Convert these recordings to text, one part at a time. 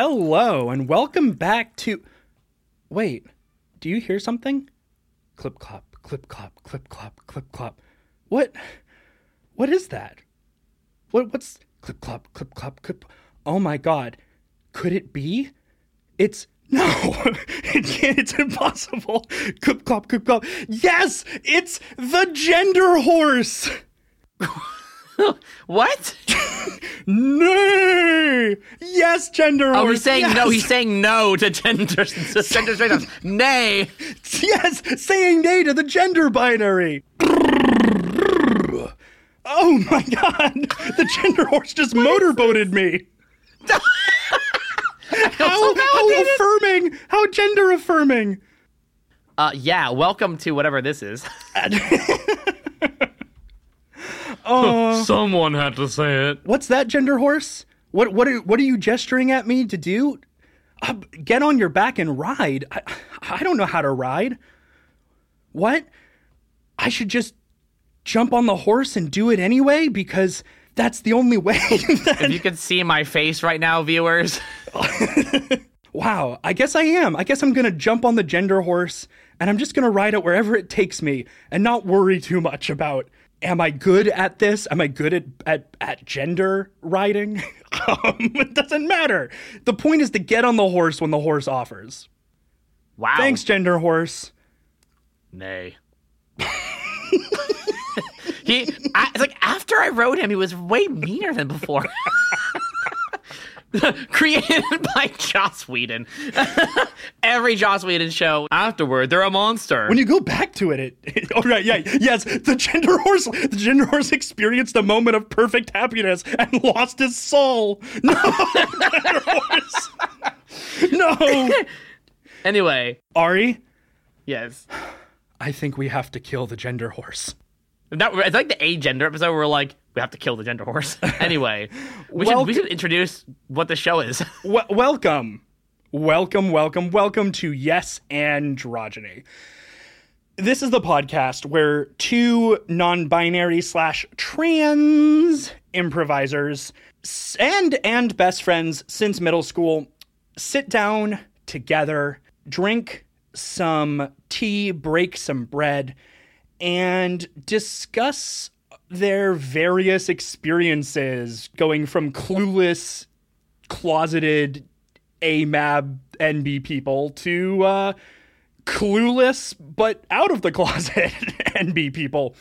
Hello, and welcome back to. Wait, do you hear something? Clip clop, clip clop, clip clop, clip clop. What? What is that? What? What's clip clop, clip clop, clip? Oh my god, could it be? It's no, it can't. It's impossible. Clip clop, clip clop. Yes, it's the gender horse. What? Nay! Yes, gender. Oh, he's saying no. He's saying no to gender to gender straight. Nay. Yes, saying nay to the gender binary. Oh my god, the gender horse just motorboated me. how, how affirming, how gender affirming. Uh, yeah. Welcome to whatever this is. Oh, Someone had to say it. what's that, gender horse? What what are what are you gesturing at me to do? Uh, get on your back and ride. I, I don't know how to ride. What? I should just jump on the horse and do it anyway because that's the only way. that- If you could see my face right now, viewers. Wow, I guess I am. I guess I'm gonna jump on the gender horse and I'm just gonna ride it wherever it takes me and not worry too much about am I good at this? Am I good at at, at gender riding? um, it doesn't matter. The point is to get on the horse when the horse offers. Wow. Thanks, gender horse. Nay. he, I, it's like after I rode him, he was way meaner than before. Created by Joss Whedon. Every Joss Whedon show afterward, they're a monster. When you go back to it, it, it oh right, yeah, yes, the gender horse, the gender horse experienced a moment of perfect happiness and lost his soul. No, gender horse. No, anyway, Ari, yes. I think we have to kill the gender horse. That, it's like the A gender episode where we're like, we have to kill the gender horse. Anyway, we, should, we should introduce what the show is. W- welcome, welcome, welcome, welcome to Yes Androgyny. This is the podcast where two non-binary slash trans improvisers and and best friends since middle school sit down together, drink some tea, break some bread, and discuss their various experiences going from clueless closeted AMAB NB people to uh, clueless but out of the closet NB people.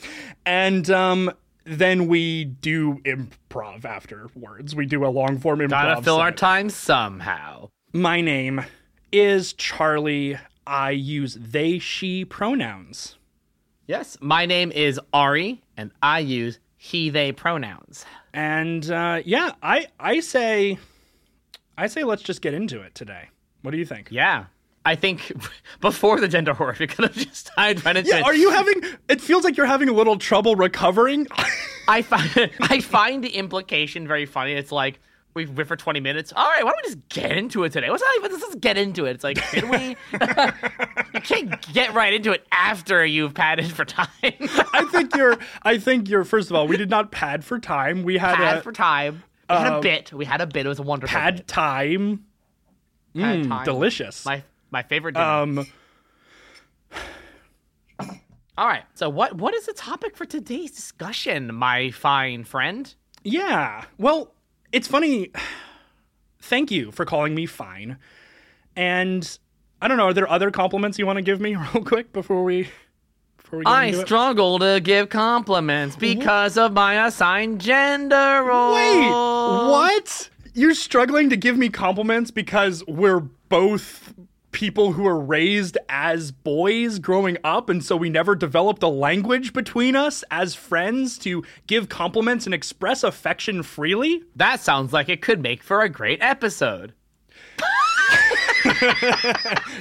And um, then we do improv afterwards. We do a long form improv. Gotta fill our time somehow. My name is Charlie. I use they, she pronouns. Yes, my name is Ari, and I use he, they pronouns. And uh, yeah, I, I say, I say let's just get into it today. What do you think? Yeah. I think before the gender horror, we could have just dived right into Yeah, it. are you having? It feels like you're having a little trouble recovering. I find I find the implication very funny. It's like we've been for 20 minutes. All right, why don't we just get into it today? What's not even let's just get into it. It's like, can we you can't get right into it after you've padded for time. I think you're. I think you're. First of all, we did not pad for time. We had pad a for time. We had uh, a bit. We had a bit. It was a wonderful pad bit. time. Pad Mm, time. delicious. My my favorite dinner. um. All right. So what what is the topic for today's discussion, my fine friend? Yeah. Well, it's funny. Thank you for calling me fine. And I don't know. Are there other compliments you want to give me real quick before we before we get I into it? struggle to give compliments because of my assigned gender role. Wait, what? You're struggling to give me compliments because we're both people who were raised as boys growing up, and so we never developed a language between us as friends to give compliments and express affection freely? That sounds like it could make for a great episode.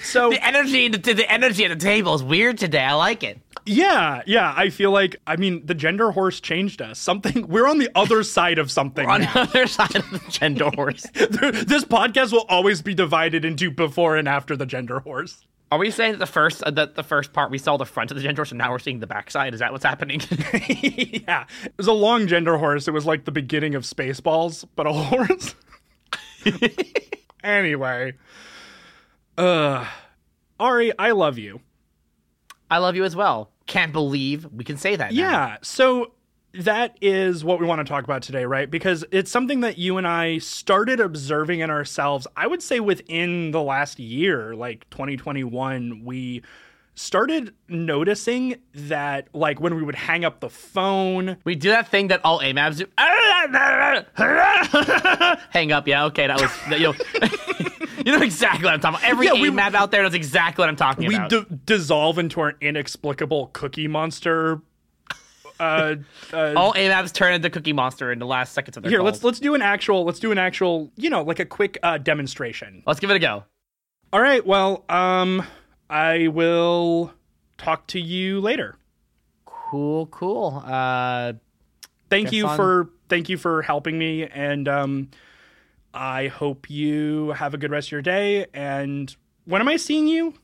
So, The energy, the, the energy at the table is weird today. I like it. Yeah, yeah, I feel like, I mean, the gender horse changed us. Something, we're on the other side of something. On the other side of the gender horse. this podcast will always be divided into before and after the gender horse. Are we saying that the first uh, that the first part we saw the front of the gender horse and now we're seeing the backside? Is that what's happening? yeah, it was a long gender horse. It was like the beginning of Spaceballs, but a horse. anyway, uh, Ari, I love you. I love you as well. Can't believe we can say that. now. Yeah. So that is what we want to talk about today, right? Because it's something that you and I started observing in ourselves, I would say within the last year, like 2021, we started noticing that like when we would hang up the phone We do that thing that all AMABs do. Hang up, yeah, okay, that was that, you know, you know exactly what I'm talking about. Every Yeah, we- AMAB out there knows exactly what I'm talking we about. d- dissolve into our inexplicable cookie monster uh, uh all AMABs turn into Cookie Monster in the last seconds of their here calls. let's let's do an actual let's do an actual you know like a quick uh demonstration let's give it a go. all right well um i will talk to you later Cool, cool. Uh, thank you on- for thank you for helping me and um i hope you have a good rest of your day and when am i seeing you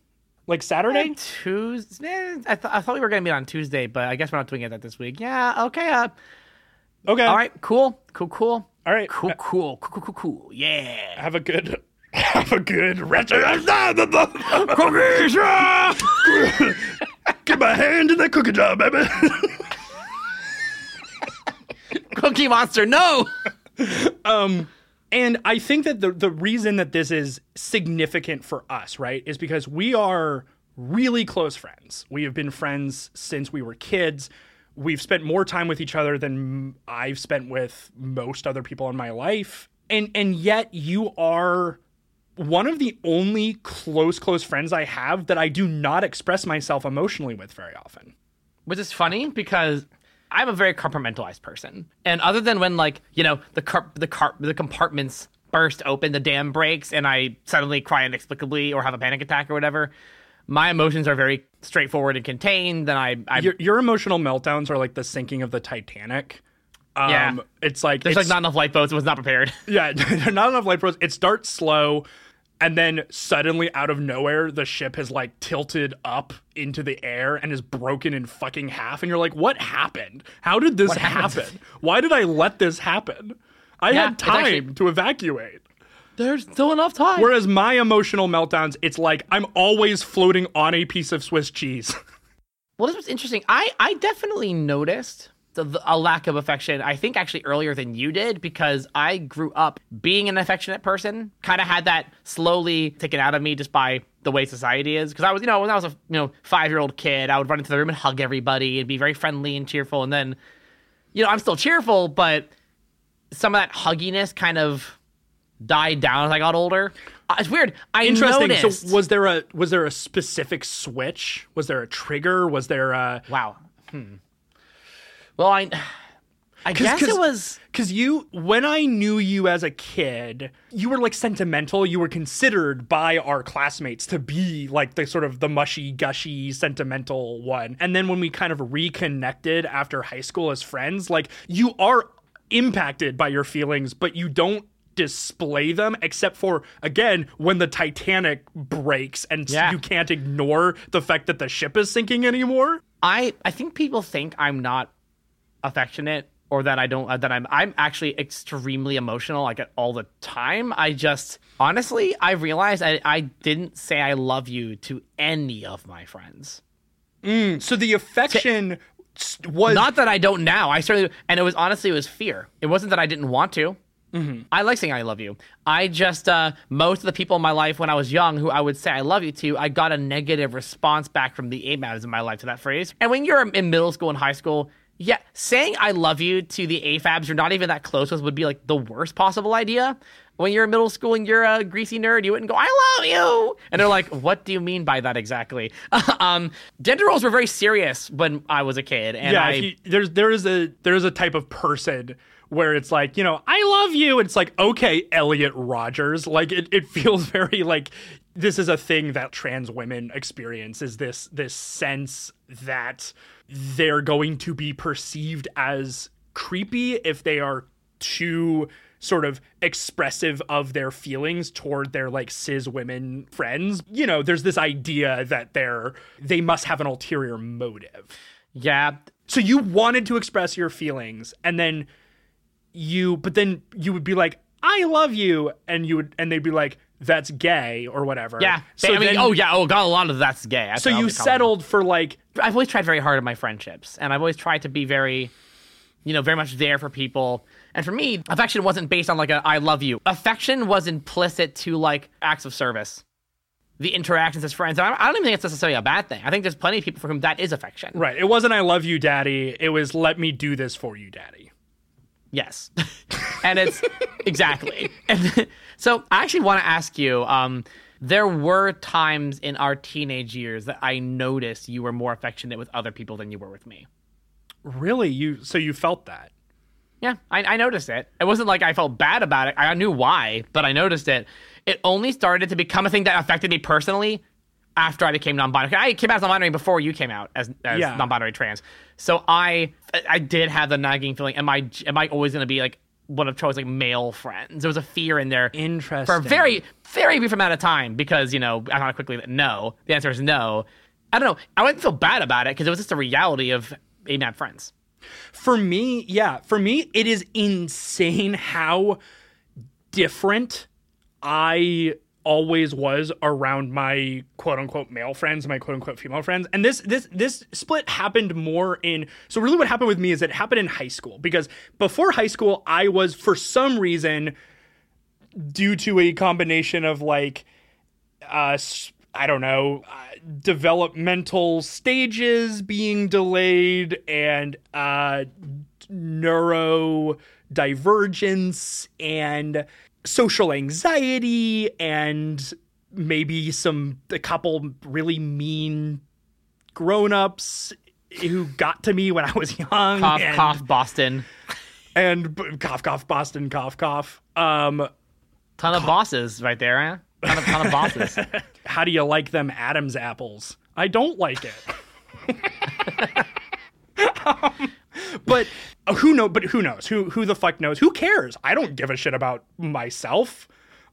like saturday Tuesday. I, th- I thought we were gonna meet on Tuesday, but I guess we're not doing it that this week. Yeah. Okay. Uh, okay all right. Cool. Cool. Cool. all right Cool. Cool. Cool. Cool. Cool. Cool. Yeah. have a good have a good rest of the cookies get my hand in that cookie jar baby Cookie Monster. No. And i think that the the reason that this is significant for us right is because we are really close friends. We have been friends since we were kids. We've spent more time with each other than i've spent with most other people in my life. And and yet you are one of the only close close friends i have that i do not express myself emotionally with very often. Which is funny because I'm a very compartmentalized person, and other than when like you know the car- the car- the compartments burst open, the dam breaks, and I suddenly cry inexplicably or have a panic attack or whatever, my emotions are very straightforward and contained. Then I, I your, your emotional meltdowns are like the sinking of the titanic um, Yeah. it's like there's it's, like not enough lifeboats. It was not prepared. Yeah, not enough lifeboats. It starts slow, and then suddenly, out of nowhere, the ship has like tilted up into the air and is broken in fucking half. And you're like, what happened? How did this happened? happen? Why did I let this happen? I Yeah, had time actually- to evacuate. There's still enough time. Whereas my emotional meltdowns, it's like I'm always floating on a piece of Swiss cheese. Well, this was interesting. I, I definitely noticed a lack of affection, I think actually earlier than you did, because I grew up being an affectionate person, kind of had that slowly taken out of me just by the way society is. Because I was, you know, when I was a you know five year old kid, I would run into the room and hug everybody and be very friendly and cheerful. And then, you know, I'm still cheerful, but some of that hugginess kind of died down as I got older. Uh, it's weird. I Interesting. noticed. So was there a was there a specific switch? Was there a trigger? Was there a wow. Hmm. Well, I, I guess 'cause- it was. Because you, when I knew you as a kid, you were like sentimental. You were considered by our classmates to be like the sort of the mushy, gushy, sentimental one. And then when we kind of reconnected after high school as friends, like you are impacted by your feelings, but you don't display them except for again when the titanic breaks and Yeah. you can't ignore the fact that the ship is sinking anymore I I think people think I'm not affectionate or that I don't uh, that I'm I'm actually extremely emotional like all the time. I just honestly I realized I I didn't say I love you to any of my friends. so the affection s- was Not that I don't now. I certainly and it was honestly it was fear. It wasn't that I didn't want to. I like saying I love you. I just uh, most of the people in my life when I was young who I would say I love you to, I got a negative response back from the AMABs in my life to that phrase. And when you're in middle school and high school, yeah, saying I love you to the AFABs you're not even that close with would be like the worst possible idea. When you're in middle school and you're a greasy nerd, you wouldn't go, I love you. And they're like, what do you mean by that exactly? um, gender roles were very serious when I was a kid. And yeah, I, you, there's there is a there is a type of person where it's like you know I love you. It's like okay, Elliot Rogers. Like it, it feels very like this is a thing that trans women experience. Is this this sense that they're going to be perceived as creepy if they are too sort of expressive of their feelings toward their like cis women friends. You know there's this idea that they're they must have an ulterior motive. Yeah, so you wanted to express your feelings and then you but then you would be like I love you and you would and they'd be like that's gay or whatever. Yeah. So I mean, then- oh yeah, oh, got a lot of that's gay. That's So you settled for like I've always tried very hard in my friendships, and I've always tried to be very, you know, very much there for people. And for me, affection wasn't based on like a "I love you." Affection was implicit to like acts of service, the interactions as friends. And I don't even think it's necessarily a bad thing. I think there's plenty of people for whom that is affection. right. It wasn't I love you, daddy. It was let me do this for you, daddy. Yes. and it's exactly. And so I actually want to ask you um, there were times in our teenage years that I noticed you were more affectionate with other people than you were with me. Really? You so you felt that? Yeah, I, I noticed it. It wasn't like I felt bad about it. I knew why, but I noticed it. It only started to become a thing that affected me personally after I became non-binary. I came out as non-binary before you came out as, as Yeah. non-binary trans. So I I did have the nagging feeling. Am I am I always going to be like one of Troy's like male friends? There was a fear in there Interesting. for a very very brief amount of time because you know I found out quickly that no. The answer is no. I don't know. I wouldn't feel bad about it because it was just a reality of being not friends. For me, yeah, for me, it is insane how different I always was around my quote unquote male friends, my quote unquote female friends. And this this this split happened more in so really what happened with me is it happened in high school because before high school I was for some reason due to a combination of like uh I don't know, uh, developmental stages being delayed and uh, neurodivergence and social anxiety and maybe some a couple really mean grown-ups who got to me when I was young Cough, and, cough, Boston. and b- cough cough Boston cough cough um Ton of bosses right there, huh? Ton of, ton of bosses. how do you like them Adam's apples? I don't like it. Um, but uh, who know? But who knows? Who who the fuck knows? Who cares? I don't give a shit about myself.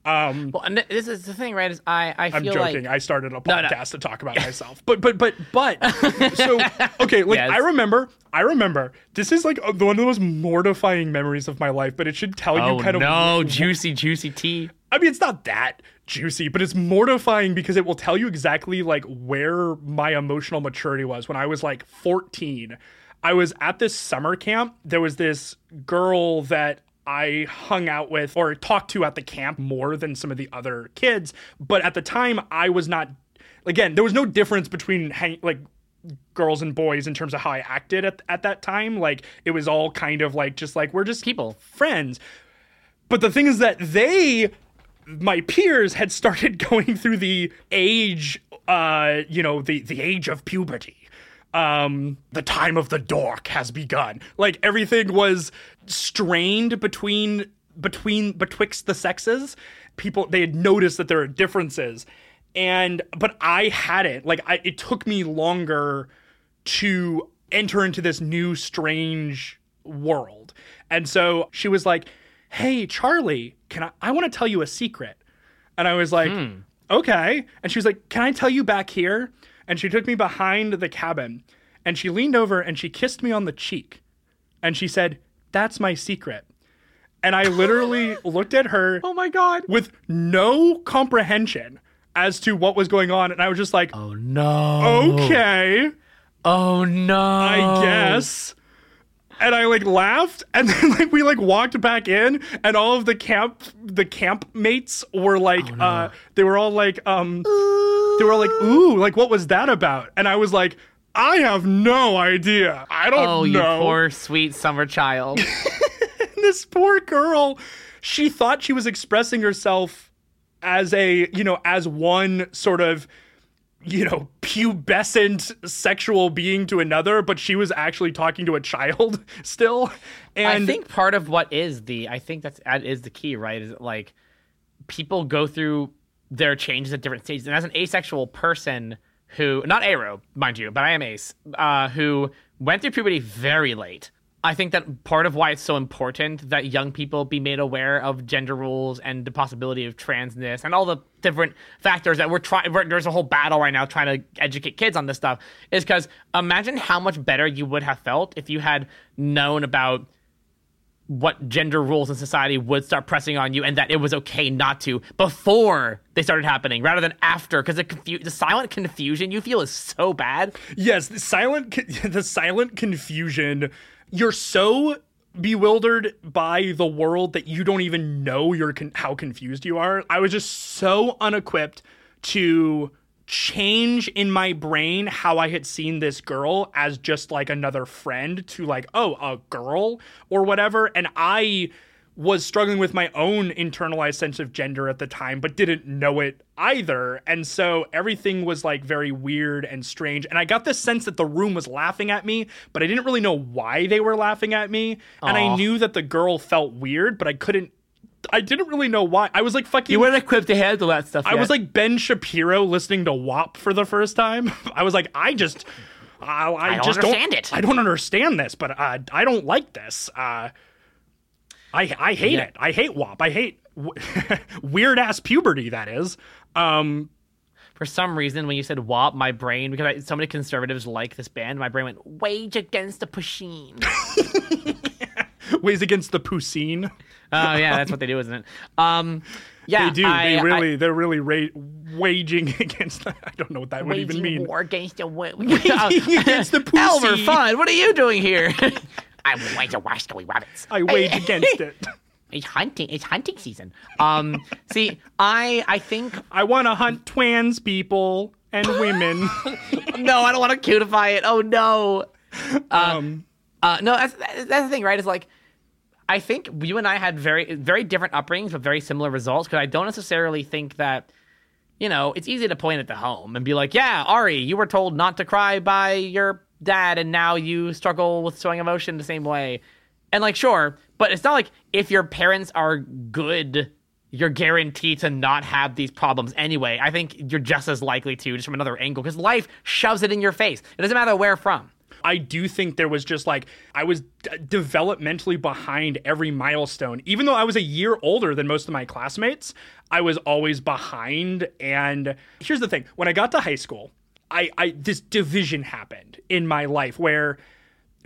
Um, Well, and this is the thing, right? Is I, I I'm joking. like I started a no. podcast to talk about myself. But but but but so okay. Like Yes. I remember. I remember. This is like uh, one of the most mortifying memories of my life. But it should tell oh you kind no, of no juicy, juicy tea. I mean, it's not that juicy, but it's mortifying because it will tell you exactly like where my emotional maturity was when I was like 14. I was at this summer camp. There was this girl that I hung out with or talked to at the camp more than some of the other kids. But at the time, I was not, again, there was no difference between hang, like girls and boys in terms of how I acted at, at that time. Like it was all kind of like, just like, we're just People. friends. But the thing is that they, my peers, had started going through the age, uh, you know, the the age of puberty. Um, the time of the dork has begun. Like everything was strained between between betwixt the sexes. People they had noticed that there are differences, and but I hadn't. Like I, it took me longer to enter into this new strange world. And so she was like, "Hey, Charlie, can I I want to tell you a secret." And I was like, "Okay." And she was like, "Can I tell you back here?" And she took me behind the cabin and she leaned over and she kissed me on the cheek. And she said, "That's my secret." And I literally looked at her Oh my god. with no comprehension as to what was going on and I was just like, Oh no. "Okay." Oh no. I guess. And I like laughed, and then like we like walked back in, and all of the camp the camp mates were like, uh, they were all like, um, they were all like, ooh, like what was that about? And I was like, I have no idea. I don't know. Oh, you poor sweet summer child. this poor girl, she thought she was expressing herself as a, you know, as one sort of, you know, pubescent sexual being to another, but she was actually talking to a child still. And I think part of what is the I think that's that is the key, right? Is like people go through their changes at different stages, and as an asexual person who not aro, mind you, but I am ace, uh, who went through puberty very late. I think that part of why it's so important that young people be made aware of gender rules and the possibility of transness and all the different factors that we're trying. There's a whole battle right now trying to educate kids on this stuff. Is because imagine how much better you would have felt if you had known about what gender rules in society would start pressing on you and that it was okay not to before they started happening rather than after because the, confu- the silent confusion you feel is so bad Yes, the silent the silent confusion. You're so bewildered by the world that you don't even know you're con- how confused you are. I was just so unequipped to change in my brain how I had seen this girl as just like another friend to like, oh, a girl or whatever. And I was struggling with my own internalized sense of gender at the time, but didn't know it either. And so everything was like very weird and strange. And I got this sense that the room was laughing at me, but I didn't really know why they were laughing at me. And I knew that the girl felt weird, but I couldn't. I didn't really know why. I was like fucking. you weren't equipped to handle that stuff I was like Ben Shapiro listening to WAP for the first time. I was like, I just, I, I, don't just understand don't, it. I don't understand this, but uh, I don't like this. Uh, I I hate Yeah. it. I hate WAP. I hate w- weird ass puberty. That is. Um, for some reason when you said WAP my brain because I, so many conservatives like this band my brain went wage against the pusheen ways against the Pousine. oh yeah that's what they do isn't it um yeah They do. I- they I- really. they're really ra- waging against. I don't know what that would even mean. war against the wo- against the pussy. Elmer Fudd, what are you doing here? I'm to watch the rabbits. I wage against it. It's hunting. It's hunting season. Um, see, I I think I want to hunt twins people and women. no, I don't want to cutify it. Oh no. um, Uh, no, that's that's the thing, right? Is like, I think you and I had very very different upbringings, but very similar results. Because I don't necessarily think that, you know, it's easy to point at the home and be like, yeah, Ari, you were told not to cry by your dad, and now you struggle with showing emotion the same way. And like, sure, but it's not like if your parents are good. You're guaranteed to not have these problems anyway. I think you're just as likely to, just from another angle, because life shoves it in your face. It doesn't matter where from. I do think there was just like I was d- developmentally behind every milestone. Even though I was a year older than most of my classmates, I was always behind. And here's the thing: when I got to high school, I, I this division happened in my life where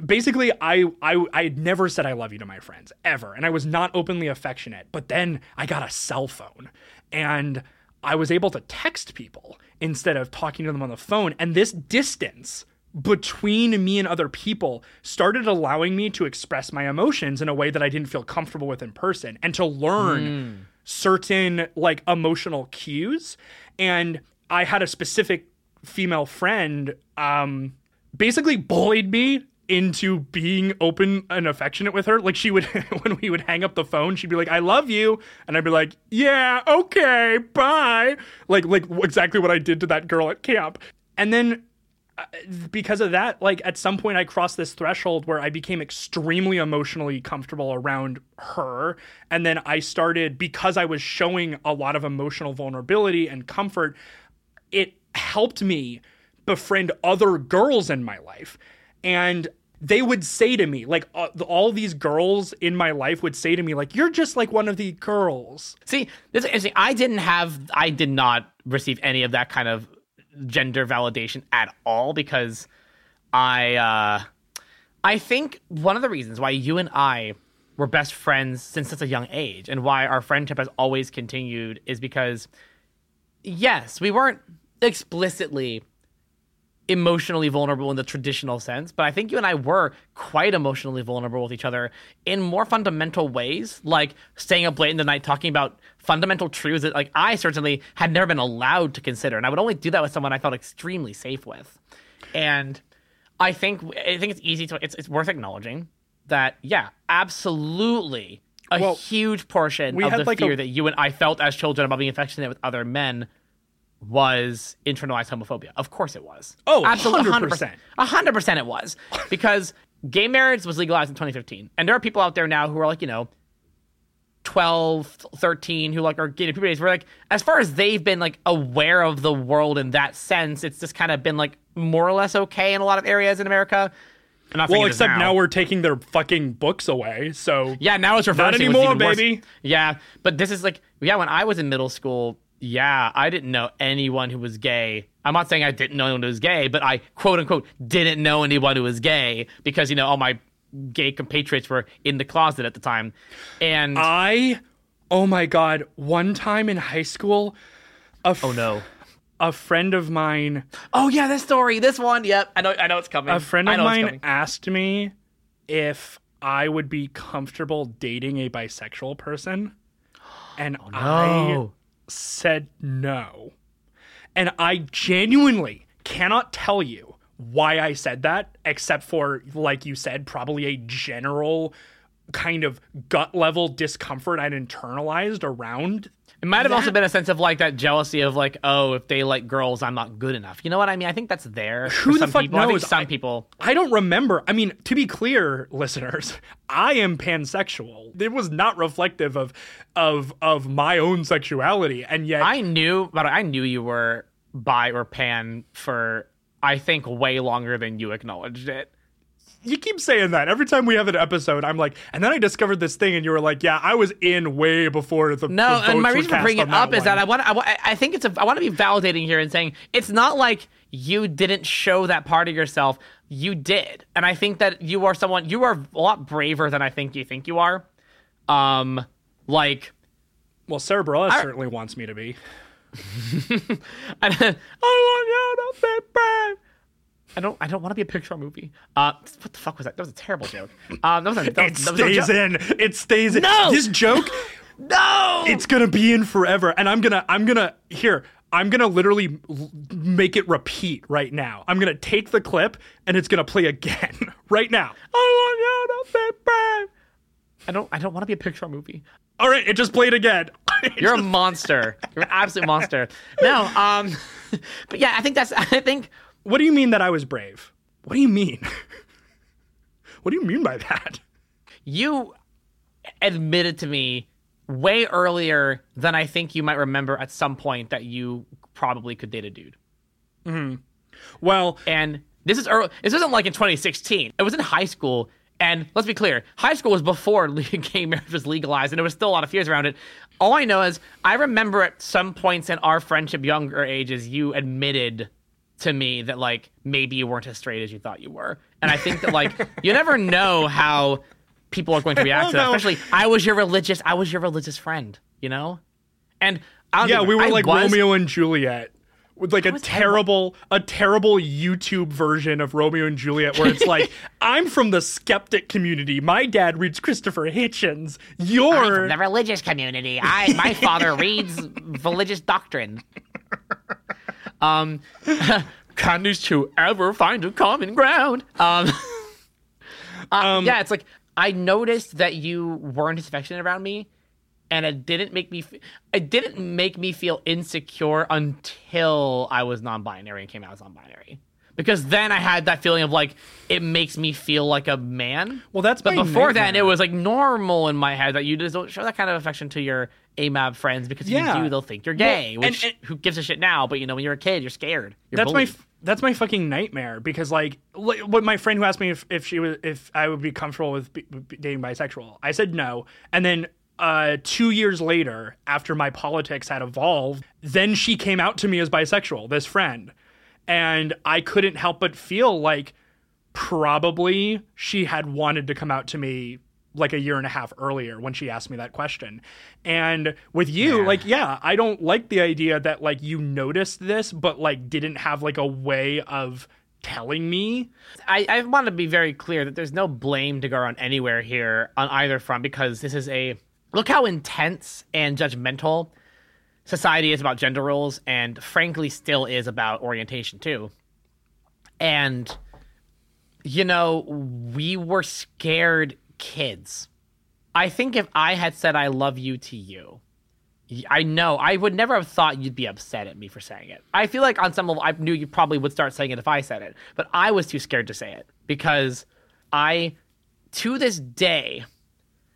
basically I, I I had never said I love you to my friends ever, and I was not openly affectionate. But then I got a cell phone, and I was able to text people instead of talking to them on the phone. And this distance between me and other people started allowing me to express my emotions in a way that I didn't feel comfortable with in person, and to learn certain like emotional cues. And I had a specific female friend um basically bullied me into being open and affectionate with her. Like she would when we would hang up the phone, she'd be like, "I love you," and I'd be like, "Yeah, okay, bye." Like like exactly what I did to that girl at camp. And then uh, because of that, like at some point I crossed this threshold where I became extremely emotionally comfortable around her. And then I started, because I was showing a lot of emotional vulnerability and comfort, it helped me befriend other girls in my life. And they would say to me, like, uh, all these girls in my life would say to me, like, you're just like one of the girls. See, this is. I didn't have, I did not receive any of that kind of gender validation at all because I, uh, I think one of the reasons why you and I were best friends since such a young age and why our friendship has always continued is because, yes, we weren't explicitly emotionally vulnerable in the traditional sense, but I think you and I were quite emotionally vulnerable with each other in more fundamental ways, like staying up late in the night talking about fundamental truths that like I certainly had never been allowed to consider, and I would only do that with someone I felt extremely safe with. And I think I think it's easy to it's it's worth acknowledging that yeah, absolutely a Well, huge portion of the like, a- fear that you and I felt as children about being affectionate with other men was internalized homophobia. Of course it was. Oh, absolutely, 100%. A hundred percent it was because gay marriage was legalized in 2015, and there are people out there now who are like, you know, 12, 13, who like are gay to puberty. We're like, as far as they've been like aware of the world in that sense, it's just kind of been like more or less okay in a lot of areas in America. Not Well, except now. we're taking their fucking books away. So yeah, now it's reversing. is anymore, worse. baby. Yeah, but this is like, yeah, when I was in middle school, yeah, I didn't know anyone who was gay. I'm not saying I didn't know anyone who was gay, but I quote unquote didn't know anyone who was gay because you know all my gay compatriots were in the closet at the time, and I, oh my god, one time in high school, a f- oh no, a friend of mine, oh yeah, this story, this one, yep, I know, I know it's coming. a friend of mine asked me if I would be comfortable dating a bisexual person, and oh, I Oh, said no. And I genuinely cannot tell you why I said that, except for, like you said, probably a general kind of gut level discomfort I'd internalized around. It might have also been a sense of like that jealousy of like, oh, if they like girls, I'm not good enough. You know what I mean? I think that's there. Who for the some fuck people. I knows? some I- people. I don't remember. I mean, to be clear, listeners, I am pansexual. It was not reflective of of of my own sexuality, and yet I knew, but I knew you were bi or pan for I think way longer than you acknowledged it. You keep saying that every time we have an episode. I'm like, and then I discovered this thing, and you were like, "Yeah, I was in way before the No, the and my reason for bringing it up is that I want I, I think it's a I want to be validating here and saying it's not like you didn't show that part of yourself. You did, and I think that you are someone you are a lot braver than I think you think you are. Um, like well, Sara Bareilles certainly wants me to be. I, want you to be brave. I don't. I don't want to be a Pixar movie. Uh, what the fuck was that? That was a terrible joke. Um, that was a, that It was, that was no stays joke. in. It stays in. No! This joke, No, it's gonna be in forever, and I'm gonna, I'm gonna here. I'm gonna literally make it repeat right now. I'm gonna take the clip and it's gonna play again right now. I want you to be brave. I don't. I don't want to be a Pixar movie. All right, it just played again. It You're a monster. You're an absolute monster. No. Um, but yeah, I think that's. I think What do you mean that I was brave? What do you mean? what do you mean by that? you admitted to me way earlier than I think you might remember at some point that you probably could date a dude. Mm-hmm. Well, And this is early, this isn't like in 2016. It was in high school. And let's be clear, high school was before gay marriage was legalized, and there was still a lot of fears around it. All I know is I remember at some points in our friendship, younger ages, you admitted to me that like maybe you weren't as straight as you thought you were. And I think that like you never know how people are going to react to that. Especially I was your religious, I was your religious friend, you know. And I yeah, we were I like was- Romeo and Juliet. With like a terrible, a terrible YouTube version of Romeo and Juliet, where it's like, "I'm from the skeptic community. My dad reads Christopher Hitchens. I'm You're from the religious community. I my father reads religious doctrine. Um, can these two ever find a common ground? Um, uh, yeah, it's like I noticed that you weren't as affectionate around me, and it didn't make me. f- It didn't make me feel insecure until I was non-binary and came out as non-binary. Because then I had that feeling of like it makes me feel like a man. well. That's But my before then, nightmare. it was like normal in my head that you just don't show that kind of affection to your AMAB friends because if Yeah. you do, they'll think you're gay. Well, which and- who gives a shit now? But you know, when you're a kid, you're scared. You're that's my bullied. f- that's my fucking nightmare because like what my friend who asked me if, if she was if I would be comfortable with, with dating bisexual, I said no, and then uh, two years later, after my politics had evolved, then she came out to me as bisexual. This friend, and I couldn't help but feel like probably she had wanted to come out to me like a year and a half earlier when she asked me that question. And with you, Yeah. like, yeah, I don't like the idea that like you noticed this, but like didn't have like a way of telling me. I, I want to be very clear that there's no blame to go around anywhere here on either front because this is a look how intense and judgmental society is about gender roles and frankly still is about orientation too. And you know, we were scared kids. I think if I had said I love you to you, I know I would never have thought you'd be upset at me for saying it. I feel like on some level I knew you probably would start saying it if I said it, but I was too scared to say it because I, to this day,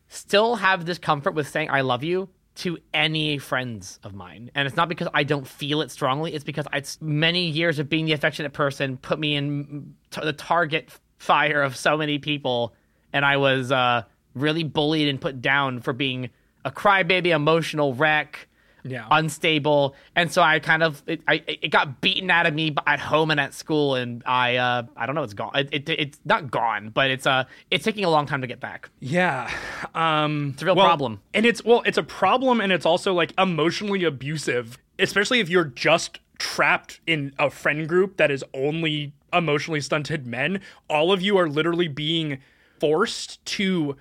still have this comfort with saying I love you to any friends of mine. And it's not because I don't feel it strongly, it's because it's many years of being the affectionate person put me in t- the target fire of so many people and I was uh, really bullied and put down for being a crybaby emotional wreck Yeah. unstable, and so I kind of it, I it got beaten out of me at home and at school, and I uh I don't know it's gone. It, it it's not gone, but it's uh it's taking a long time to get back. Yeah. Um it's a real problem. And it's well, it's a problem and it's also like emotionally abusive, especially if you're just trapped in a friend group that is only emotionally stunted men. All of you are literally being forced to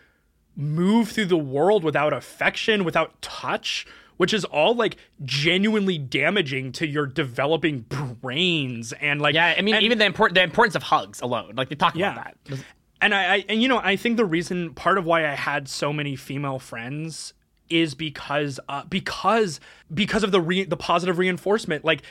move through the world without affection, without touch, which is all like genuinely damaging to your developing brains and like Yeah, I mean and- even the important the importance of hugs alone, like they talk Yeah. about that. and I, I and you know I think the reason part of why I had so many female friends is because uh, because because of the re- the positive reinforcement like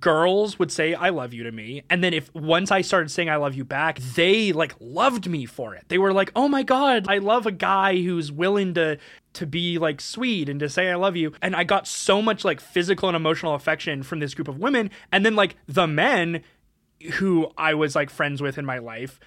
girls would say I love you to me and then if once I started saying I love you back they like loved me for it they were like oh my god I love a guy who's willing to to be like sweet and to say I love you and I got so much like physical and emotional affection from this group of women and then like the men who I was like friends with in my life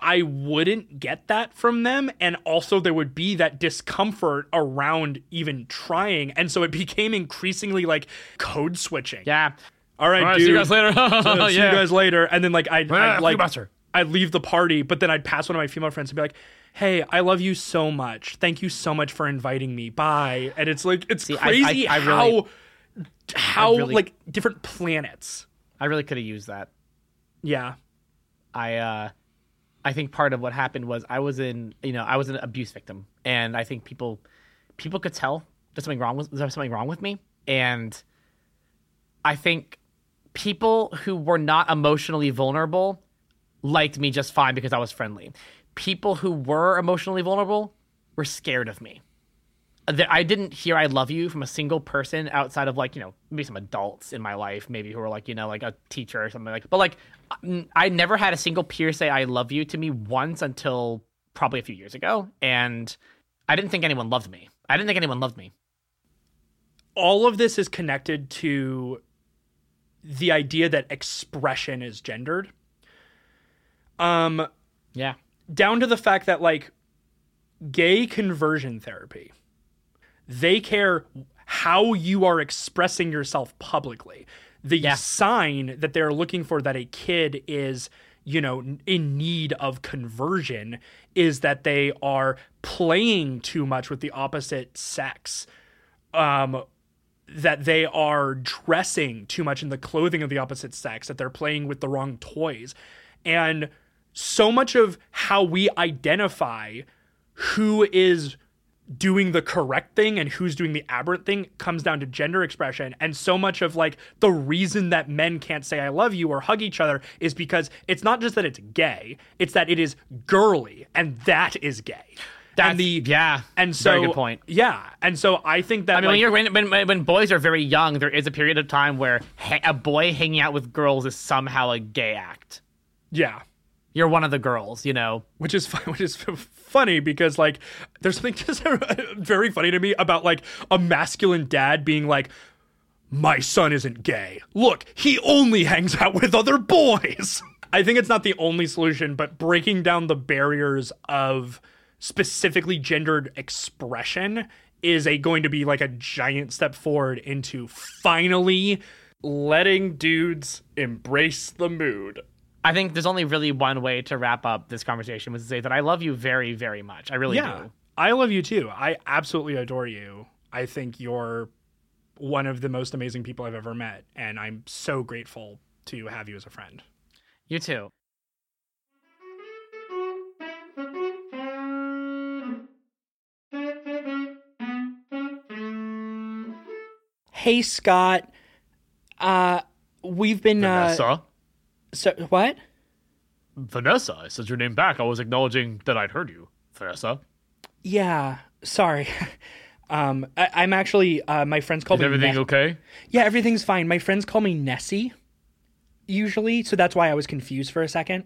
I wouldn't get that from them. And also, there would be that discomfort around even trying. And so it became increasingly like code switching. Yeah. All right, All right, dude. see you guys later. See you guys later. And then, like, I'd, I'd like, filibuster. I'd leave the party, but then I'd pass one of my female friends and be like, hey, I love you so much. Thank you so much for inviting me. Bye. And it's like, it's I- crazy I- I how, really- how, really- like, different planets. I really could have used that. Yeah. I uh I think part of what happened was I was in you know I was an abuse victim and I think people people could tell there's something wrong with there's something wrong with me and I think people who were not emotionally vulnerable liked me just fine because I was friendly. People who were emotionally vulnerable were scared of me. I didn't hear "I love you" from a single person outside of like you know maybe some adults in my life, maybe who were like you know like a teacher or something like. But like, I never had a single peer say "I love you" to me once until probably a few years ago, and I didn't think anyone loved me. I didn't think anyone loved me. all of this is connected to the idea that expression is gendered. Um, Yeah, down to the fact that like gay conversion therapy, they care how you are expressing yourself publicly. The Yeah. sign that they're looking for that a kid is, you know, in need of conversion is that they are playing too much with the opposite sex. Um, that they are dressing too much in the clothing of the opposite sex, that they're playing with the wrong toys. And so much of how we identify who is doing the correct thing and who's doing the aberrant thing comes down to gender expression. And so much of like the reason that men can't say I love you or hug each other is because it's not just that it's gay, it's that it is girly and that is gay. That's and the yeah. and so very good point. Yeah. And so I think that I mean, like, when you're when, when when boys are very young, there is a period of time where ha- a boy hanging out with girls is somehow a gay act. yeah. You're one of the girls, you know. which is fu- which is funny because like there's something just very funny to me about like a masculine dad being like my son isn't gay look he only hangs out with other boys i think it's not the only solution but breaking down the barriers of specifically gendered expression is a going to be like a giant step forward into finally letting dudes embrace the mood I think there's only really one way to wrap up this conversation was to say that I love you very, very much. I really yeah, do. I love you too. I absolutely adore you. I think you're one of the most amazing people I've ever met, and I'm so grateful to have you as a friend. You too. Hey, Scott. Uh, we've been Vanessa. so what? Vanessa, I said your name back. I was acknowledging that I'd heard you. Vanessa. Yeah, sorry. um, I, I'm actually uh, my friends call Is me. everything Ne- okay? yeah, everything's fine. My friends call me Nessie. Usually, so that's why I was confused for a second.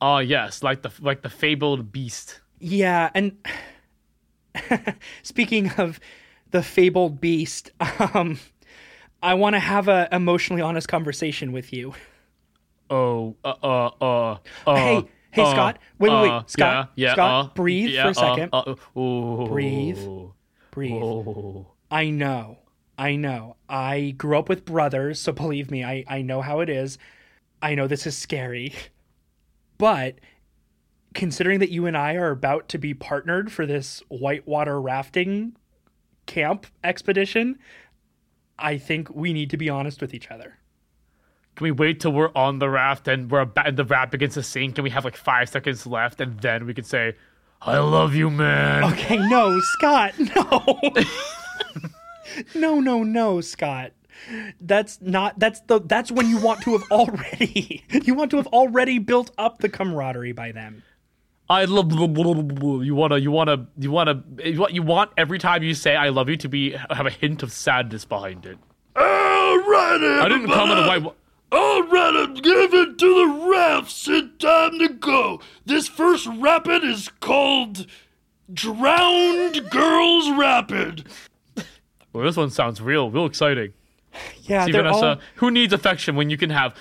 Ah, yes, like the like the fabled beast. Yeah, and speaking of the fabled beast, um, I want to have a emotionally honest conversation with you. Oh, uh, uh, uh, uh Hey, hey, uh, Scott. Wait, wait, wait. uh, Scott, yeah, yeah, Scott, uh, breathe yeah, for a uh, second. uh, oh, Breathe. Breathe. Oh. I know. I know. I grew up with brothers, so believe me, I, I know how it is. I know this is scary. But considering that you and I are about to be partnered for this whitewater rafting camp expedition, I think we need to be honest with each other. Can we wait till we're on the raft and we're about, and the raft begins to sink and we have like five seconds left and then we can say, "I love you, man." Okay, no, Scott, no. no, no, no, Scott. That's not that's the that's when you want to have already you want to have already built up the camaraderie by then. I love you. Wanna you wanna you wanna eh, you want you want every time you say "I love you" to be have a hint of sadness behind it. All right, I didn't come in a white. All right, give it to the rafts. It's time to go. This first rapid is called Drowned Girls Rapid. Well, this one sounds real, real exciting. Yeah, See, Vanessa, all who needs affection when you can have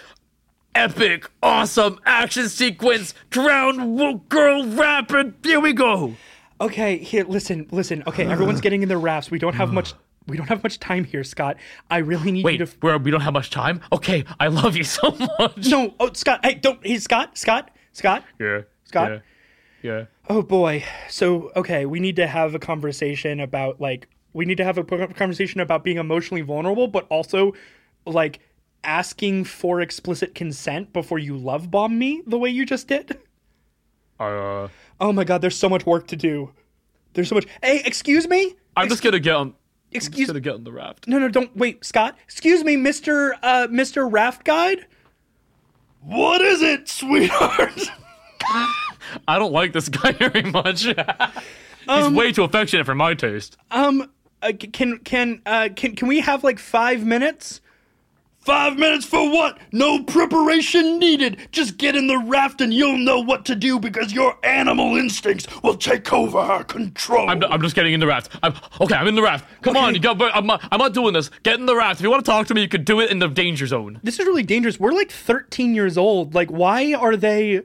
epic, awesome action sequence, drown girl rapid? Here we go. Okay, here listen, listen. Okay, everyone's getting in their rafts. We don't have much we don't have much time here, Scott. I really need Wait, you to we're, we don't have much time. Okay, I love you so much. No, oh Scott, hey, don't hey Scott, Scott, Scott. Yeah, Scott? Yeah. yeah. Oh boy. So, okay, we need to have a conversation about like we need to have a conversation about being emotionally vulnerable but also like asking for explicit consent before you love bomb me the way you just did. Uh, Oh my god, there's so much work to do. There's so much. Hey, excuse me? I'm just gonna get on. I'm Excuse gonna get on the raft. No, no, don't wait, Scott. Excuse me, Mr. uh Mr. Raft Guide? What is it, sweetheart? I don't like this guy very much. He's way too affectionate for my taste. Um uh, can can uh can can we have like 5 minutes? Five minutes for what? No preparation needed. Just get in the raft and you'll know what to do because your animal instincts will take over our control. I'm, I'm just getting in the raft. I'm okay. I'm in the raft. Come on, you got. I'm not, I'm not doing this. Get in the raft. If you want to talk to me, you could do it in the danger zone. This is really dangerous. We're like 13 years old. Like why are they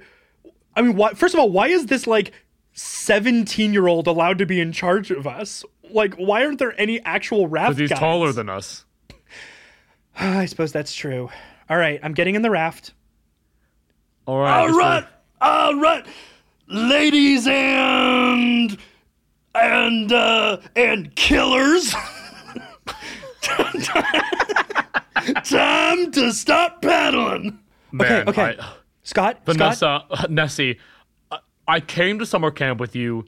I mean, why first of all, why is this like 17-year-old allowed to be in charge of us? Like why aren't there any actual raft Because he's guides? taller than us. I suppose that's true. All right, I'm getting in the raft. All right. all just right, like- all right, ladies and and uh and killers. Time to stop paddling. man, okay. I- Scott, Scott, Vanessa, Nessie, I, I came to summer camp with you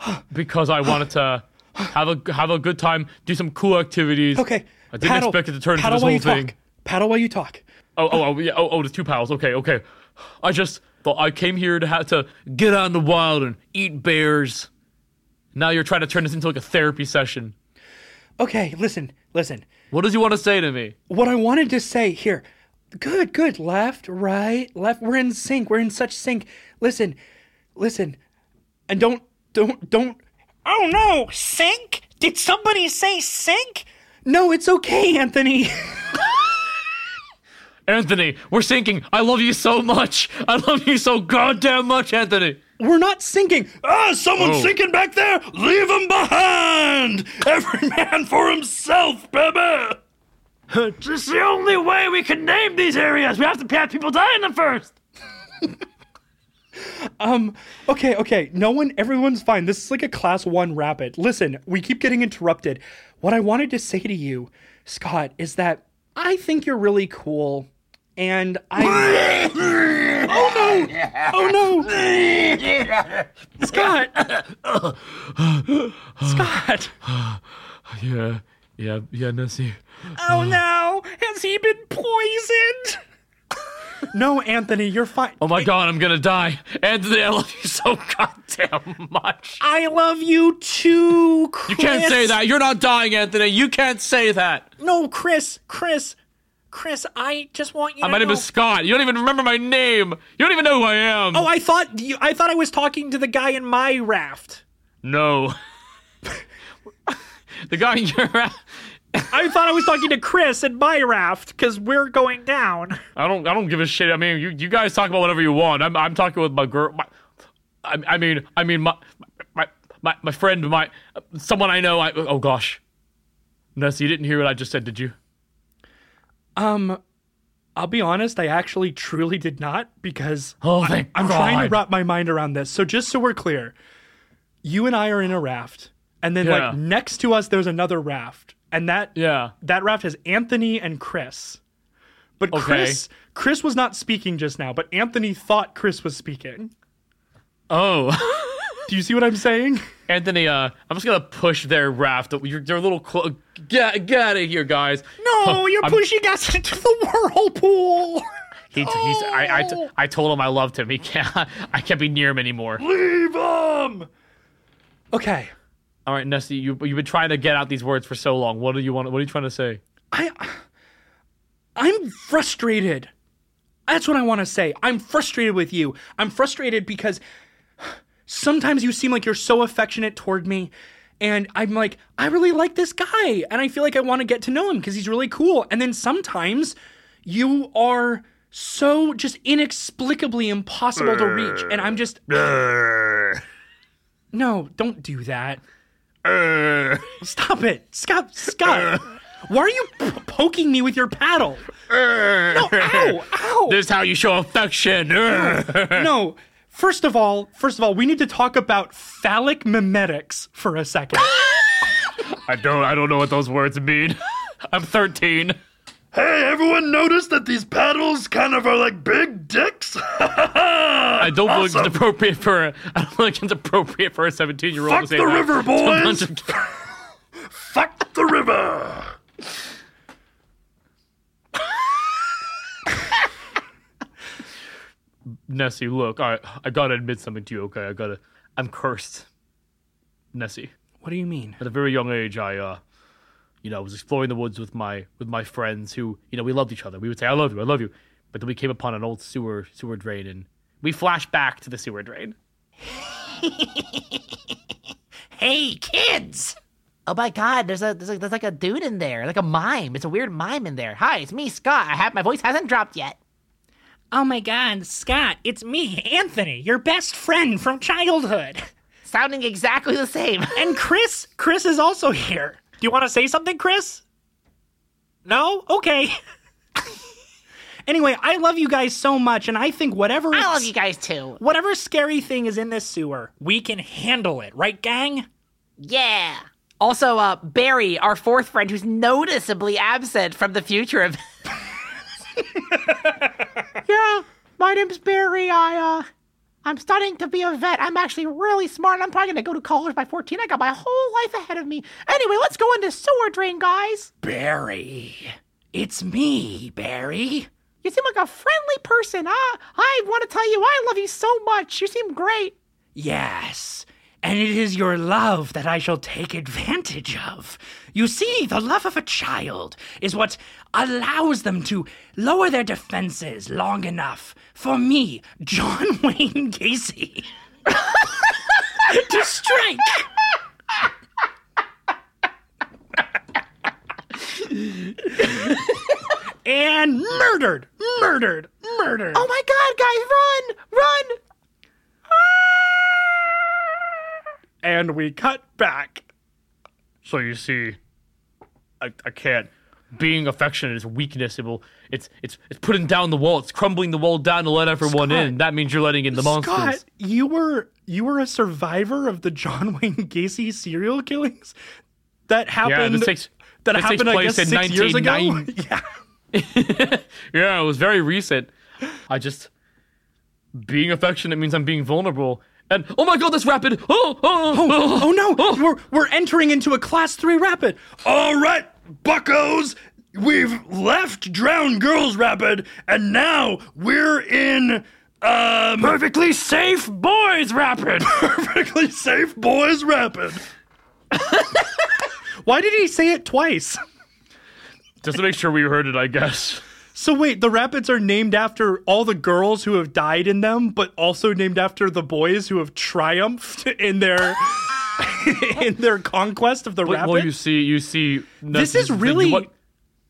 because I wanted to have a have a good time, do some cool activities. Okay. I didn't paddle, expect it to turn into this whole thing. Talk. Paddle while you talk. Oh, oh, oh, yeah. Oh, oh, the two pals. Okay, okay. I just thought I came here to have to get out in the wild and eat bears. Now you're trying to turn this into like a therapy session. Okay, listen, listen. What does you want to say to me? What I wanted to say here. Good, good. Left, right, left. We're in sync. We're in such sync. Listen, listen. And don't, don't, don't. Oh no, sync? Did somebody say sync? No, it's okay, Anthony. Anthony, we're sinking. I love you so much. I love you so goddamn much, Anthony. We're not sinking. Ah, someone's Oh. sinking back there. Leave him behind. Every man for himself, baby. This is the only way we can name these areas. We have to have people die in them first. um. Okay, okay. No one, everyone's fine. This is like a class one rapid. Listen, we keep getting interrupted. What I wanted to say to you, Scott, is that I think you're really cool. And I. oh no! Oh no! Scott! Scott! Yeah, yeah, yeah, Nessie. Oh no! Has he been poisoned? No, Anthony, you're fine. Oh my god, I'm gonna die. Anthony, I love you so goddamn much. I love you too, Chris. You can't say that. You're not dying, Anthony. You can't say that. No, Chris, Chris, Chris, I just want you to My name know. is Scott. You don't even remember my name. You don't even know who I am. Oh, I thought you, I thought I was talking to the guy in my raft. no. the guy in your I thought I was talking to Chris in my raft because we're going down. I don't. I don't give a shit. I mean, you, you guys talk about whatever you want. I'm. I'm talking with my girl. My, I, I mean. I mean my, my my my friend. My someone I know. I. Oh gosh. Ness, you didn't hear what I just said, did you? Um, I'll be honest, I actually truly did not because Oh, thank I'm trying to wrap my mind around this. So just so we're clear, you and I are in a raft, and then Yeah. like next to us there's another raft, and that Yeah. that raft has Anthony and Chris. But Okay. Chris Chris was not speaking just now, but Anthony thought Chris was speaking. Oh. Do you see what I'm saying? Anthony, uh, I'm just gonna push their raft. You're, they're a little close. Get, get out of here, guys. No, you're I'm- pushing us into the whirlpool. He, he's, I, I, t- I told him I loved him. He can't. I can't be near him anymore. Leave him! Okay. All right, Nessie, you, you've been trying to get out these words for so long. What do you want? What are you trying to say? I I'm frustrated. That's what I want to say. I'm frustrated with you. I'm frustrated because sometimes you seem like you're so affectionate toward me and I'm like I really like this guy and I feel like I want to get to know him because he's really cool. And then sometimes you are so just inexplicably impossible to reach and I'm just No, don't do that. Stop it. Scott, Scott. Why are you p- poking me with your paddle? No, ow, ow. This is how you show affection. No. First of all, first of all, we need to talk about phallic mimetics for a second. I don't. I don't know what those words mean. I'm 13. Hey, everyone noticed that these paddles kind of are like big dicks? I don't think it's appropriate for. I don't think it's appropriate for a 17 year old to say the that river, to a bunch boys! of- Fuck the river! Nessie, look, I I gotta admit something to you, okay? I gotta. I'm cursed. Nessie, What do you mean? at a very young age, I uh, you know, I was exploring the woods with my with my friends who, you know, we loved each other. We would say, "I love you, I love you," but then we came upon an old sewer sewer drain, and we flashed back to the sewer drain. Hey, kids! Oh my God! There's a there's, a there's like a dude in there, like a mime. It's a weird mime in there. Hi, it's me, Scott. I have my voice hasn't dropped yet. Oh my god, Scott, it's me, Anthony, your best friend from childhood. Sounding exactly the same. And Chris, Chris is also here. Do you want to say something, Chris? No? Okay. anyway, I love you guys so much, and I think whatever I love you guys too. whatever scary thing is in this sewer, we can handle it, right, gang? Yeah. Also, uh, Barry, our fourth friend, who's noticeably absent from the future of. yeah, my name's Barry. I uh, I'm studying to be a vet. I'm actually really smart. I'm probably gonna go to college by 14. I got my whole life ahead of me. Anyway, let's go into sewer drain, guys. Barry. It's me, Barry. You seem like a friendly person. Ah, I want to tell you, I love you so much. You seem great. Yes, and it is your love that I shall take advantage of. You see, the love of a child is what allows them to lower their defenses long enough for me, John Wayne Gacy, to strike. and murdered, murdered, murdered. Oh my God, guys, run, run! Ah! And we cut back. So you see, I, I can't. Being affectionate is weakness. It will. It's it's it's putting down the wall. It's crumbling the wall down to let everyone Scott. in. That means you're letting in the monsters. Scott, you were you were a survivor of the John Wayne Gacy serial killings that happened. Yeah, this takes that this happened. I guess in six years ago. yeah. Yeah, it was very recent. I just being affectionate means I'm being vulnerable. And oh my god, that's rapid! Oh, oh, oh, Oh no, we're we're entering into a class three rapid. All right, buckos, we've left Drowned Girls Rapid, and now we're in, um, perfectly safe boys rapid. perfectly safe boys rapid. Why did he say it twice? Just to make sure we heard it, I guess. So wait, the rapids are named after all the girls who have died in them, but also named after the boys who have triumphed in their in their conquest of the Well, rapids. well, you see, you see. this is really what,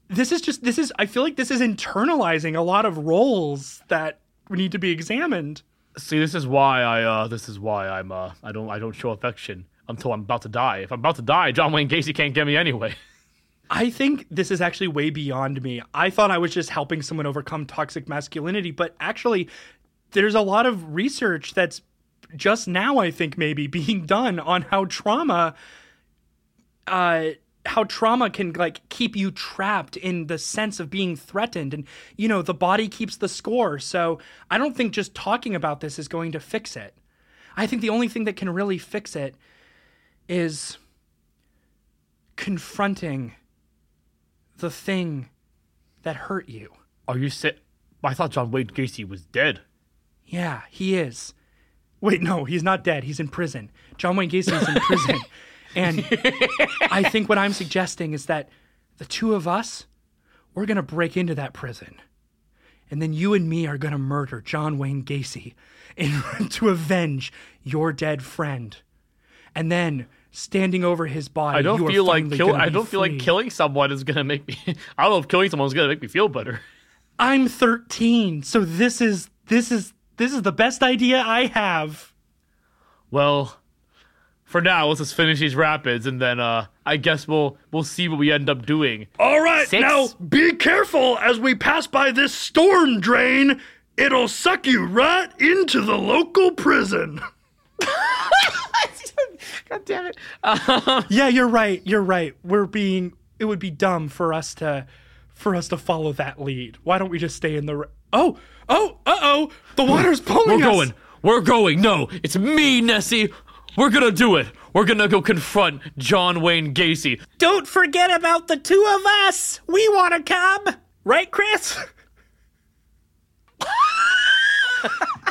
this is just this is i feel like this is internalizing a lot of roles that need to be examined see. This is why I. uh This is why I'm. uh I don't. I don't show affection until I'm about to die. If I'm about to die, John Wayne Gacy can't get me anyway. I think this is actually way beyond me. I thought I was just helping someone overcome toxic masculinity, but actually, there's a lot of research that's just now, I think, maybe being done on how trauma, uh, how trauma can like keep you trapped in the sense of being threatened, and you know the body keeps the score. So I don't think just talking about this is going to fix it. I think the only thing that can really fix it is confronting the thing that hurt you. Are you sit? I thought John Wayne Gacy was dead. Yeah, he is. Wait, no, he's not dead. He's in prison. John Wayne Gacy is in prison. And I think what I'm suggesting is that the two of us, we're going to break into that prison. And then you and me are going to murder John Wayne Gacy in, to avenge your dead friend. And then standing over his body, I don't you feel like finally kill. I don't feel like killing someone is gonna make me. I don't know if killing someone is gonna make me feel better. I'm 13, so this is this is this is the best idea I have. Well, for now, let's just finish these rapids, and then uh, I guess we'll we'll see what we end up doing. All right, Six. now be careful as we pass by this storm drain. It'll suck you right into the local prison. God damn it! Um, yeah, you're right. You're right. We're being it would be dumb for us to for us to follow that lead. Why don't we just stay in the r- Oh, oh, uh-oh. The water's pulling We're us. going. We're going. No, it's me, Nessie. We're gonna do it. We're gonna go confront John Wayne Gacy. Don't forget about the two of us. We want to come. Right, Chris?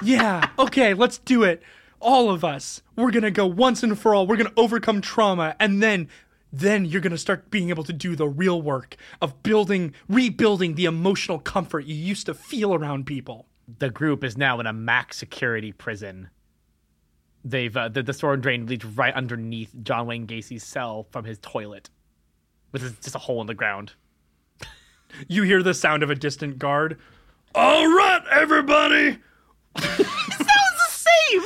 Yeah. Okay, let's do it. All of us. We're going to go once and for all. We're going to overcome trauma and then then you're going to start being able to do the real work of building rebuilding the emotional comfort you used to feel around people. The group is now in a max security prison. They've uh, the, the storm drain leads right underneath John Wayne Gacy's cell from his toilet, which is just a hole in the ground. You hear the sound of a distant guard. All right, everybody. Sounds the same.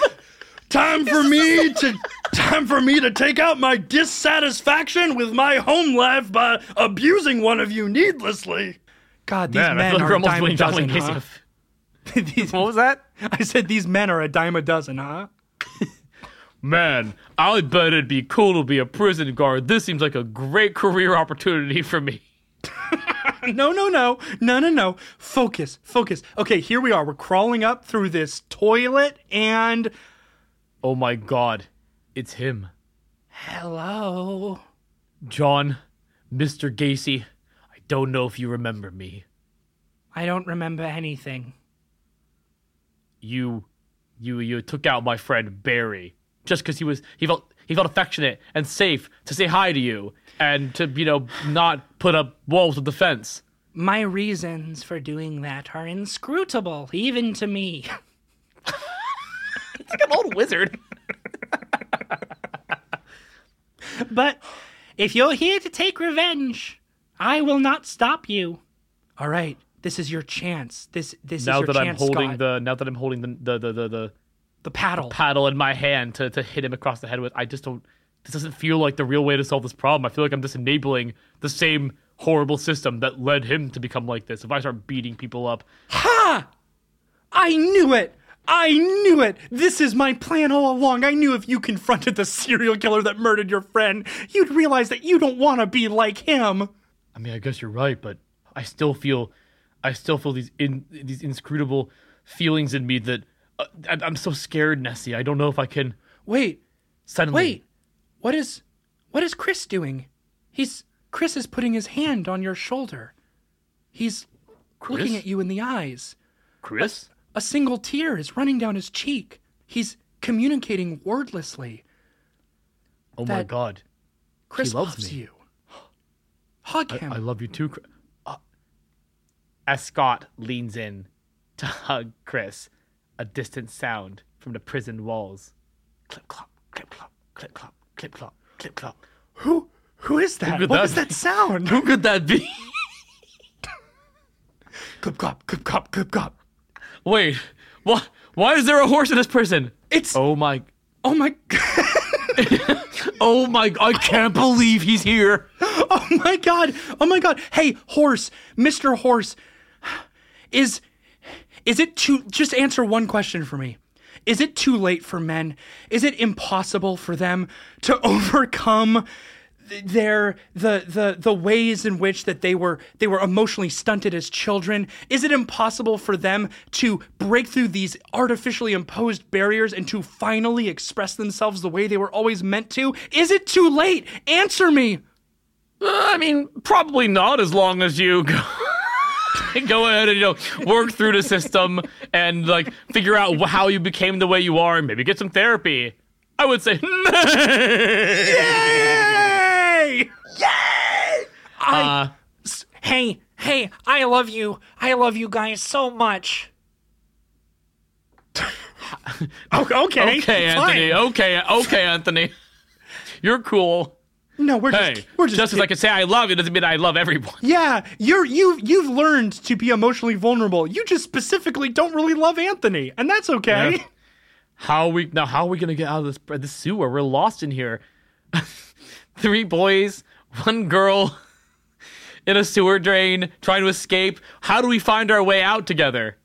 Time for me to time for me to take out my dissatisfaction with my home life by abusing one of you needlessly. God, these Man, men like are a dime a dozen, huh? These- What was that? I said these men are a dime a dozen, huh? Man, I bet it'd be cool to be a prison guard. This seems like a great career opportunity for me. No, no, no, no, no, no. Focus, focus. Okay, here we are. We're crawling up through this toilet, and Oh my god, it's him. Hello. John, Mr. Gacy. I don't know if you remember me. I don't remember anything. You you you took out my friend Barry just cuz he was he felt he felt affectionate and safe to say hi to you and to you know not put up walls of defense. My reasons for doing that are inscrutable, even to me. It's like an old wizard. But if you're here to take revenge, I will not stop you. all right, this is your chance. This this now is your that I'm holding Scott. the now that I'm holding the the the the, the the paddle. paddle in my hand to, to hit him across the head with. I just don't. This doesn't feel like the real way to solve this problem. I feel like I'm just enabling the same horrible system that led him to become like this. If I start beating people up, ha! I knew it. I knew it. This is my plan all along. I knew if you confronted the serial killer that murdered your friend, you'd realize that you don't want to be like him. I mean, I guess you're right, but I still feel, I still feel these in these inscrutable feelings in me that uh, I, I'm so scared, Nessie. I don't know if I can Wait, suddenly. wait. What is what is Chris doing? He's Chris is putting his hand on your shoulder. He's looking at you in the eyes. Chris. A single tear is running down his cheek. He's communicating wordlessly. Oh my God. Chris loves loves me. you. Hug him. I love you too. Chris. Uh, as Scott leans in to hug Chris, a distant sound from the prison walls. Clip clop, clip clop, clip clop, clip clop, clip clop. who who is that? could What that that sound? Who could that be? clip clop, clip clop, clip clop. Wait, what? Why is there a horse in this prison? It's Oh my! Oh my god. Oh my! I can't believe he's here. Oh my god. Oh my god. Hey, horse, Mr. Horse. Is is it too just answer one question for me. Is it too late for men? Is it impossible for them to overcome their the the the ways in which that they were they were emotionally stunted as children? Is it impossible for them to break through these artificially imposed barriers and to finally express themselves the way they were always meant to? Is it too late? Answer me. Uh, I mean, probably not as long as you go, go ahead and you know work through the system and like figure out how you became the way you are and maybe get some therapy. I would say, Yay! uh, Hey, hey, I love you. I love you guys so much. Okay. okay, Anthony. Okay, okay, Anthony. You're cool. No, we're Hey, just we're just, as I can say I love you doesn't mean I love everyone. Yeah, you're you you've learned to be emotionally vulnerable. You just specifically don't really love Anthony, and that's okay. Yeah. How are we now? How are we gonna get out of this this sewer? We're lost in here. Three boys, one girl, in a sewer drain, trying to escape. How do we find our way out together?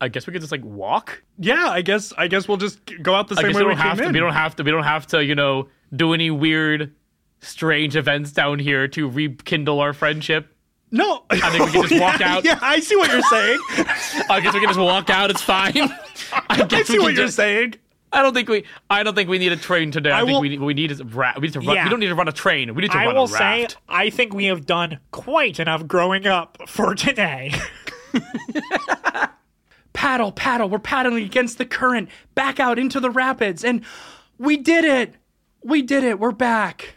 I guess we could just like walk. Yeah, I guess I guess we'll just go out the I same guess way we we don't have came to. in. We don't have to. We don't have to. You know, do any weird, strange events down here to rekindle our friendship. no, I think we can just walk out. Yeah, I see what you're saying. I guess we can just walk out. It's fine. I I guess see we what can you're just- saying. I don't think we. I don't think we need a train today. I, I think we need. We need is ra- We need to run. Yeah. We don't need to run a train. We need to raft. I run will a say, raft. I think we have done quite enough growing up for today. Paddle, paddle. We're paddling against the current, back out into the rapids, and we did it. We did it. We're back.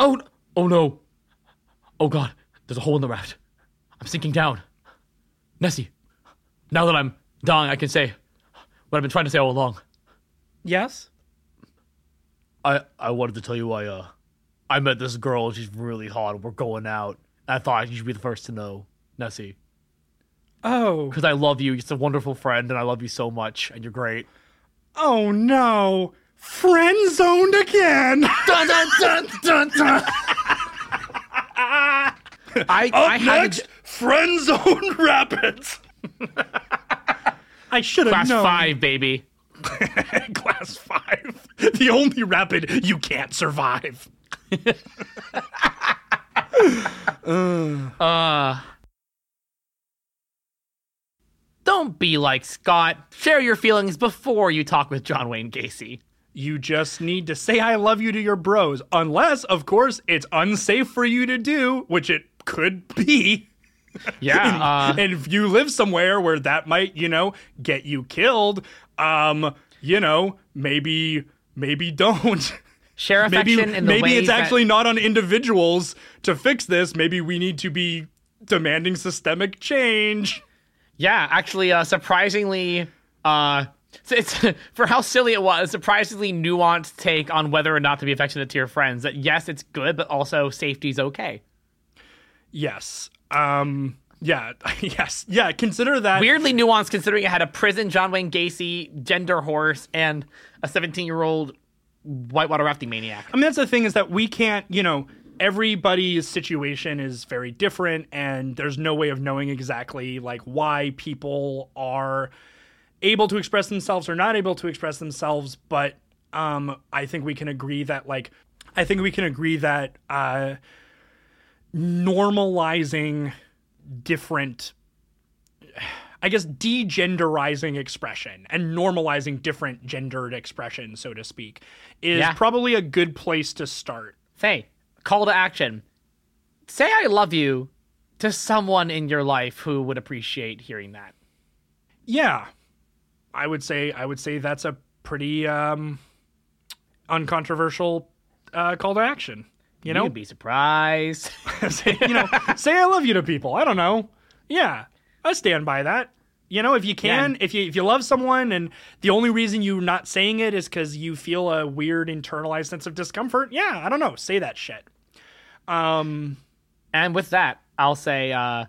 oh, oh no! Oh god! There's a hole in the raft. I'm sinking down. Nessie, now that I'm dying, I can say what I've been trying to say all along. Yes. I I wanted to tell you I uh I met this girl. She's really hot. We're going out. I thought you should be the first to know, Nessie, Oh. because I love you. You're a wonderful friend, and I love you so much, and you're great. Oh no. Friend zoned again. dun, dun, dun, dun, dun. I, I had Next, friend zone rapids. I should have class five, baby. Class five. The only rapid you can't survive. Uh, don't be like Scott. Share your feelings before you talk with John Wayne Gacy. You just need to say I love you to your bros, unless, of course, it's unsafe for you to do, which it could be. Yeah. Uh, and if you live somewhere where that might, you know, get you killed, um, you know, maybe maybe don't. share affection maybe in the maybe it's that- actually not on individuals to fix this. Maybe we need to be demanding systemic change. Yeah, actually, uh, surprisingly, uh, it's, it's for how silly it was. Surprisingly nuanced take on whether or not to be affectionate to your friends. That yes, it's good, but also safety's okay. Yes. Um yeah, yes. Yeah, consider that Weirdly nuanced, considering it had a prison John Wayne Gacy, gender horse, and a 17 year old whitewater rafting maniac. I mean, that's the thing is that we can't, you know, everybody's situation is very different, and there's no way of knowing exactly like why people are able to express themselves or not able to express themselves. But um, I think we can agree that, like, I think we can agree that uh, normalizing different I guess degenderizing expression and normalizing different gendered expression, so to speak, is Yeah. probably a good place to start. Faye, call to action. Say I love you to someone in your life who would appreciate hearing that. Yeah. I would say I would say that's a pretty um uncontroversial uh, call to action. You know? You'd be surprised. say, you know, say I love you to people. I don't know. Yeah, I stand by that. You know, if you can, Yeah. if you if you love someone, and the only reason you're not saying it is because you feel a weird internalized sense of discomfort. Yeah, I don't know. Say that shit. Um, and with that, I'll say, uh,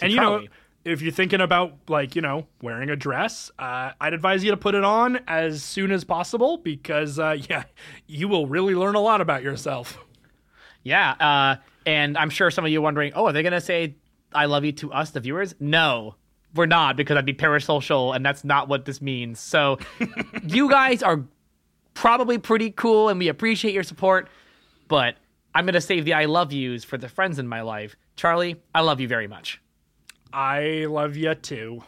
and you know, if you're thinking about like you know wearing a dress, uh, I'd advise you to put it on as soon as possible because uh, yeah, you will really learn a lot about yourself. Yeah, uh, and I'm sure some of you are wondering, oh, are they gonna say "I love you" to us, the viewers? No, we're not because I'd be parasocial, and that's not what this means. So, you guys are probably pretty cool, and we appreciate your support. But I'm gonna save the "I love yous" for the friends in my life. Charlie, I love you very much. I love you too.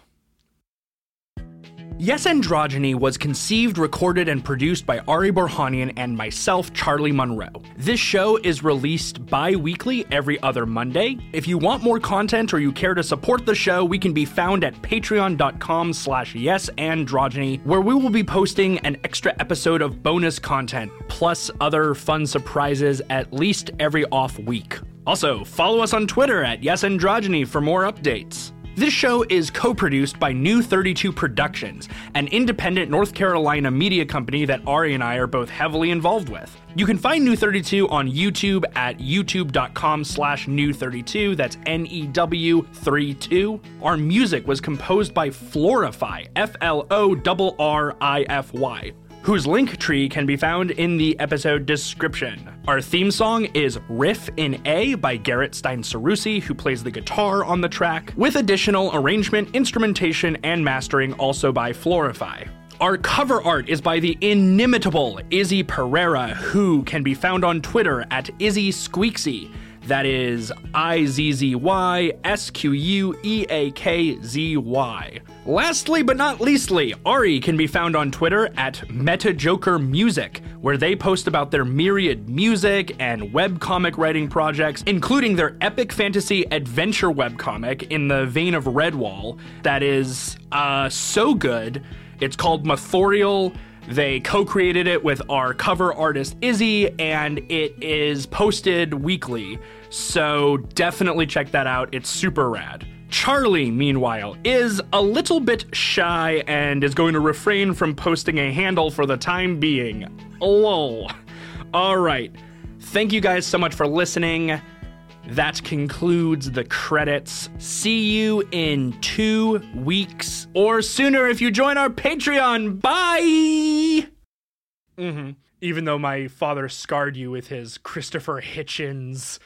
Yes Androgyny was conceived, recorded, and produced by Ari Borhanian and myself, Charlie Monroe. This show is released bi weekly every other Monday. If you want more content or you care to support the show, we can be found at patreon.com slash yesandrogyny, where we will be posting an extra episode of bonus content, plus other fun surprises at least every off week. Also, follow us on Twitter at yesandrogyny for more updates. This show is co produced by New 32 Productions, an independent North Carolina media company that Ari and I are both heavily involved with. You can find New 32 on YouTube at youtube.com slash new32. That's N E W 32. Our music was composed by Florrify, F L O R R I F Y whose link tree can be found in the episode description. Our theme song is Riff in A by Garrett Stein Seroussi, who plays the guitar on the track, with additional arrangement, instrumentation, and mastering also by Florrify. Our cover art is by the inimitable Izzy Pereira, who can be found on Twitter at Izzy Squeakzy. That is I Z Z Y S Q U E A K Z Y. Lastly but not leastly, Ari can be found on Twitter at MetaJokerMusic, where they post about their myriad music and webcomic writing projects, including their epic fantasy adventure webcomic in the vein of Redwall that is uh, so good. It's called Mathorial. They co created it with our cover artist Izzy, and it is posted weekly. So definitely check that out. It's super rad. Charlie, meanwhile, is a little bit shy and is going to refrain from posting a handle for the time being. Lol. All right. Thank you guys so much for listening. That concludes the credits. See you in two weeks or sooner if you join our Patreon. Bye! Mm-hmm. Even though my father scarred you with his Christopher Hitchens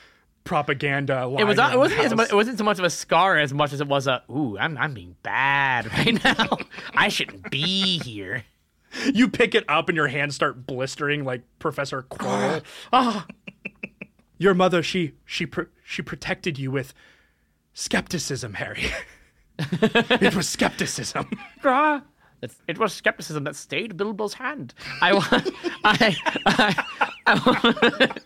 propaganda It was. It wasn't. As much, it wasn't so much of a scar as much as it was a. Ooh, I'm. I'm being bad right now. I shouldn't be here. You pick it up and your hands start blistering like Professor Quirrell. ah, Your mother, she she pr- she protected you with skepticism, Harry. it was skepticism. It was skepticism that stayed Bilbo's hand. I want. I. I, I want.